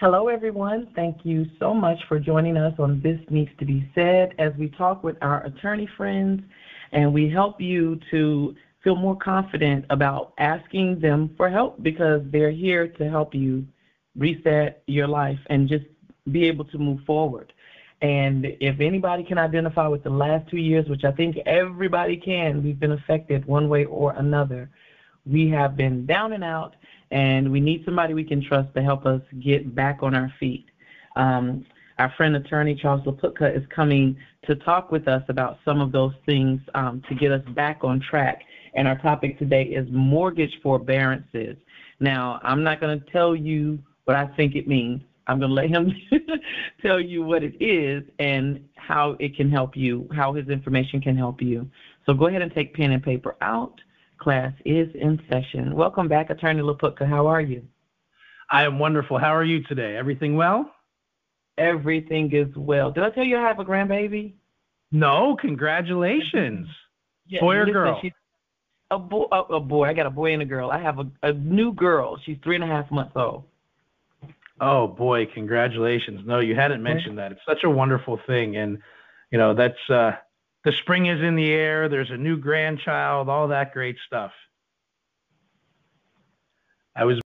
Hello, everyone. Thank you so much for joining us on This Needs to Be Said as we talk with our attorney friends and we help you to feel more confident about asking them for help because they're here to help you reset your life and just be able to move forward. And if anybody can identify with the last two years, which I think everybody can, we've been affected one way or another. We have been down and out, and we need somebody we can trust to help us get back on our feet. Um, our friend attorney Charles Laputka is coming to talk with us about some of those things um, to get us back on track. And our topic today is mortgage forbearances. Now, I'm not going to tell you what I think it means. I'm going to let him tell you what it is and how it can help you, how his information can help you. So go ahead and take pen and paper out. Class is in session. Welcome back, Attorney Laputka. How are you? I am wonderful. How are you today? Everything well? Everything is well. Did I tell you I have a grandbaby? No, congratulations. Yeah, boy or listen, girl? A boy, a, a boy. I got a boy and a girl. I have a, a new girl. She's three and a half months old. Oh boy, congratulations. No, you hadn't mentioned that. It's such a wonderful thing and you know, that's uh the spring is in the air, there's a new grandchild, all that great stuff. I was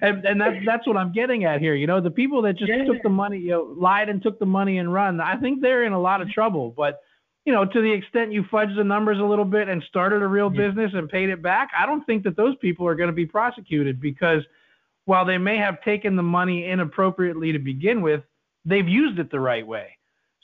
and, and that's that's what I'm getting at here. You know, the people that just Yeah. took the money, you know, lied and took the money and run, I think they're in a lot of trouble. But you know, to the extent you fudge the numbers a little bit and started a real Yeah. business and paid it back, I don't think that those people are going to be prosecuted because while they may have taken the money inappropriately to begin with, they've used it the right way.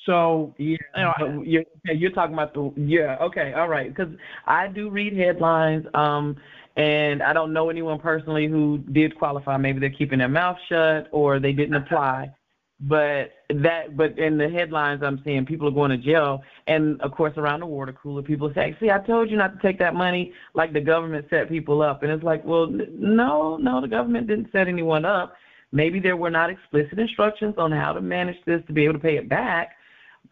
So, Yeah, you know, you're, you're talking about the yeah. Okay, all right. Because I do read headlines, um, and I don't know anyone personally who did qualify. Maybe they're keeping their mouth shut or they didn't apply. But that, but in the headlines, I'm seeing people are going to jail, and of course, around the water cooler, people say, "See, I told you not to take that money." Like the government set people up, and it's like, well, no, no, the government didn't set anyone up. Maybe there were not explicit instructions on how to manage this to be able to pay it back.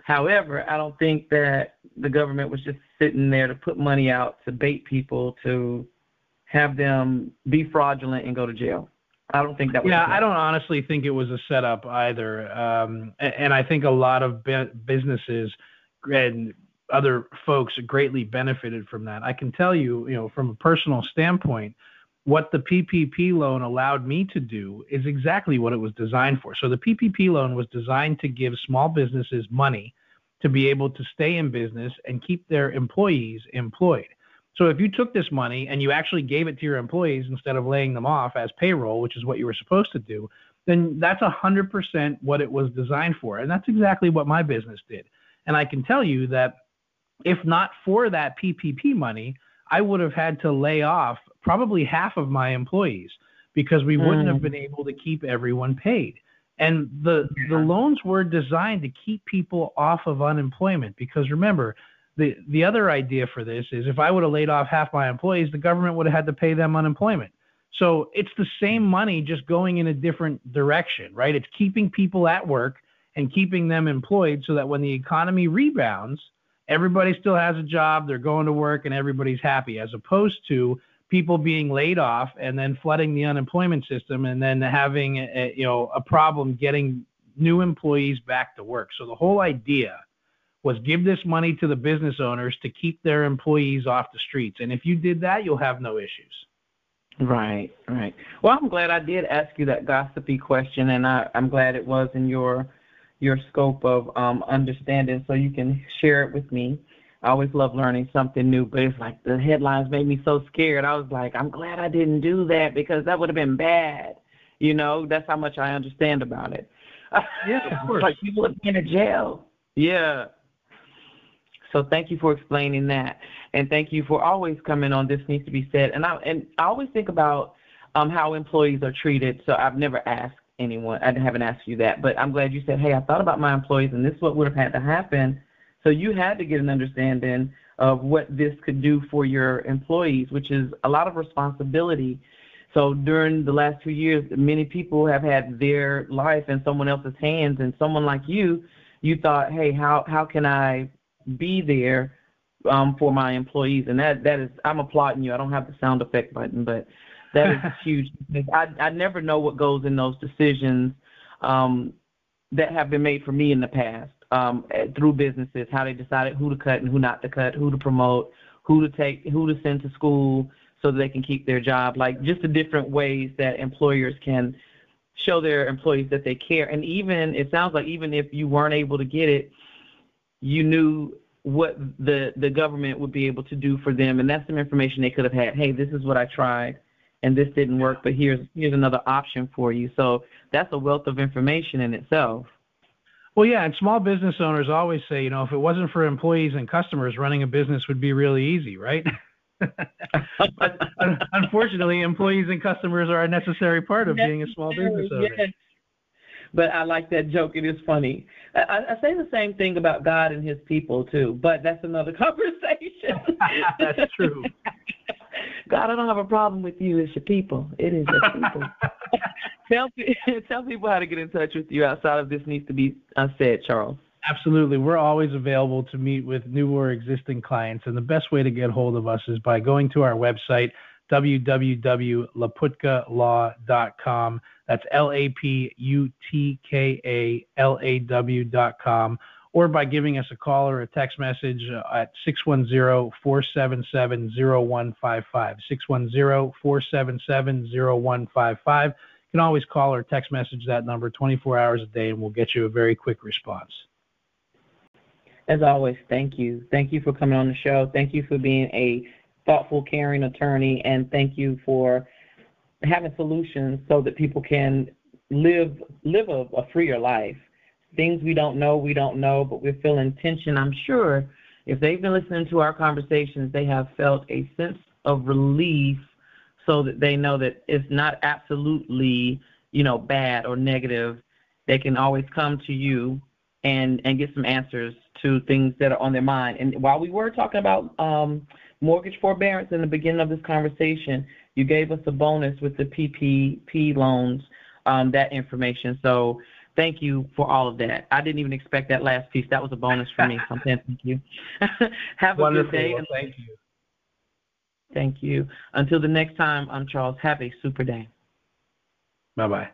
However, I don't think that the government was just sitting there to put money out to bait people to have them be fraudulent and go to jail. I don't think that was. yeah. I don't honestly think it was a setup either. Um, and I think a lot of bu- businesses and other folks greatly benefited from that. I can tell you, you know, from a personal standpoint, what the PPP loan allowed me to do is exactly what it was designed for. So the PPP loan was designed to give small businesses money to be able to stay in business and keep their employees employed. So if you took this money and you actually gave it to your employees instead of laying them off as payroll, which is what you were supposed to do, then that's 100% what it was designed for. And that's exactly what my business did. And I can tell you that if not for that PPP money, I would have had to lay off probably half of my employees because we wouldn't have been hmm. able to keep everyone paid. And the the loans were designed to keep people off of unemployment because remember, the the other idea for this is if I would have laid off half my employees, the government would have had to pay them unemployment. So it's the same money just going in a different direction, right? It's keeping people at work and keeping them employed so that when the economy rebounds, everybody still has a job, they're going to work and everybody's happy as opposed to people being laid off and then flooding the unemployment system and then having a, you know a problem getting new employees back to work. So the whole idea was give this money to the business owners to keep their employees off the streets. And if you did that, you'll have no issues. Right, right. Well, I'm glad I did ask you that gossipy question, and I, I'm glad it was in your your scope of um, understanding, so you can share it with me. I always love learning something new, but it's like the headlines made me so scared. I was like, I'm glad I didn't do that because that would have been bad. You know, that's how much I understand about it. Yeah, of course. like people have been in jail. Yeah. So thank you for explaining that, and thank you for always coming on. This needs to be said, and I and I always think about um, how employees are treated. So I've never asked anyone. I haven't asked you that, but I'm glad you said, "Hey, I thought about my employees, and this is what would have had to happen." So you had to get an understanding of what this could do for your employees, which is a lot of responsibility. So during the last two years, many people have had their life in someone else's hands, and someone like you, you thought, "Hey, how how can I be there um, for my employees?" And that that is, I'm applauding you. I don't have the sound effect button, but that is huge. I I never know what goes in those decisions um, that have been made for me in the past um, eh, through businesses, how they decided who to cut and who not to cut, who to promote, who to take, who to send to school so that they can keep their job. Like just the different ways that employers can show their employees that they care. And even it sounds like even if you weren't able to get it, you knew what the the government would be able to do for them, and that's some information they could have had. Hey, this is what I tried, and this didn't work, but here's here's another option for you. So that's a wealth of information in itself. Well, yeah, and small business owners always say, you know, if it wasn't for employees and customers, running a business would be really easy, right? but unfortunately, employees and customers are a necessary part of being a small business owner. Yes. But I like that joke. It is funny. I, I say the same thing about God and His people too, but that's another conversation. that's true. God, I don't have a problem with you. It's your people. It is your people. Tell tell people how to get in touch with you outside of this needs to be uh, said, Charles. Absolutely. We're always available to meet with new or existing clients, and the best way to get hold of us is by going to our website, www.laputkalaw.com. That's L A P U T K A L A W.com. Or by giving us a call or a text message uh, at 610 477 0155. 610 477 0155. You can always call or text message that number 24 hours a day, and we'll get you a very quick response. As always, thank you. Thank you for coming on the show. Thank you for being a thoughtful, caring attorney, and thank you for having solutions so that people can live live a, a freer life. Things we don't know, we don't know, but we're feeling tension. I'm sure if they've been listening to our conversations, they have felt a sense of relief so that they know that it's not absolutely, you know, bad or negative. They can always come to you and and get some answers to things that are on their mind. And while we were talking about um, mortgage forbearance in the beginning of this conversation, you gave us a bonus with the PPP loans, um, that information. So thank you for all of that. I didn't even expect that last piece. That was a bonus for me. So thank you. Have a Wonderful. good day. Well, thank you. Thank you. Until the next time, I'm Charles. Have a super day. Bye bye.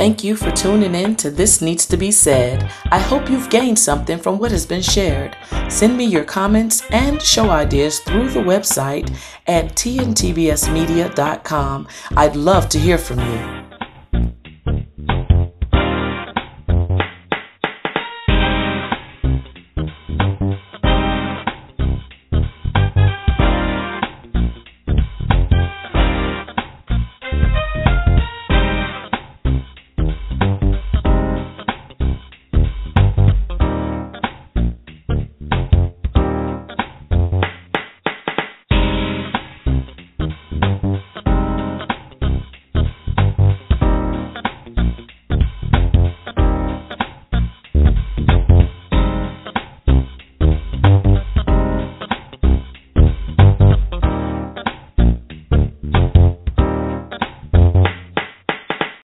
Thank you for tuning in to This Needs to Be Said. I hope you've gained something from what has been shared. Send me your comments and show ideas through the website at tntbsmedia.com. I'd love to hear from you.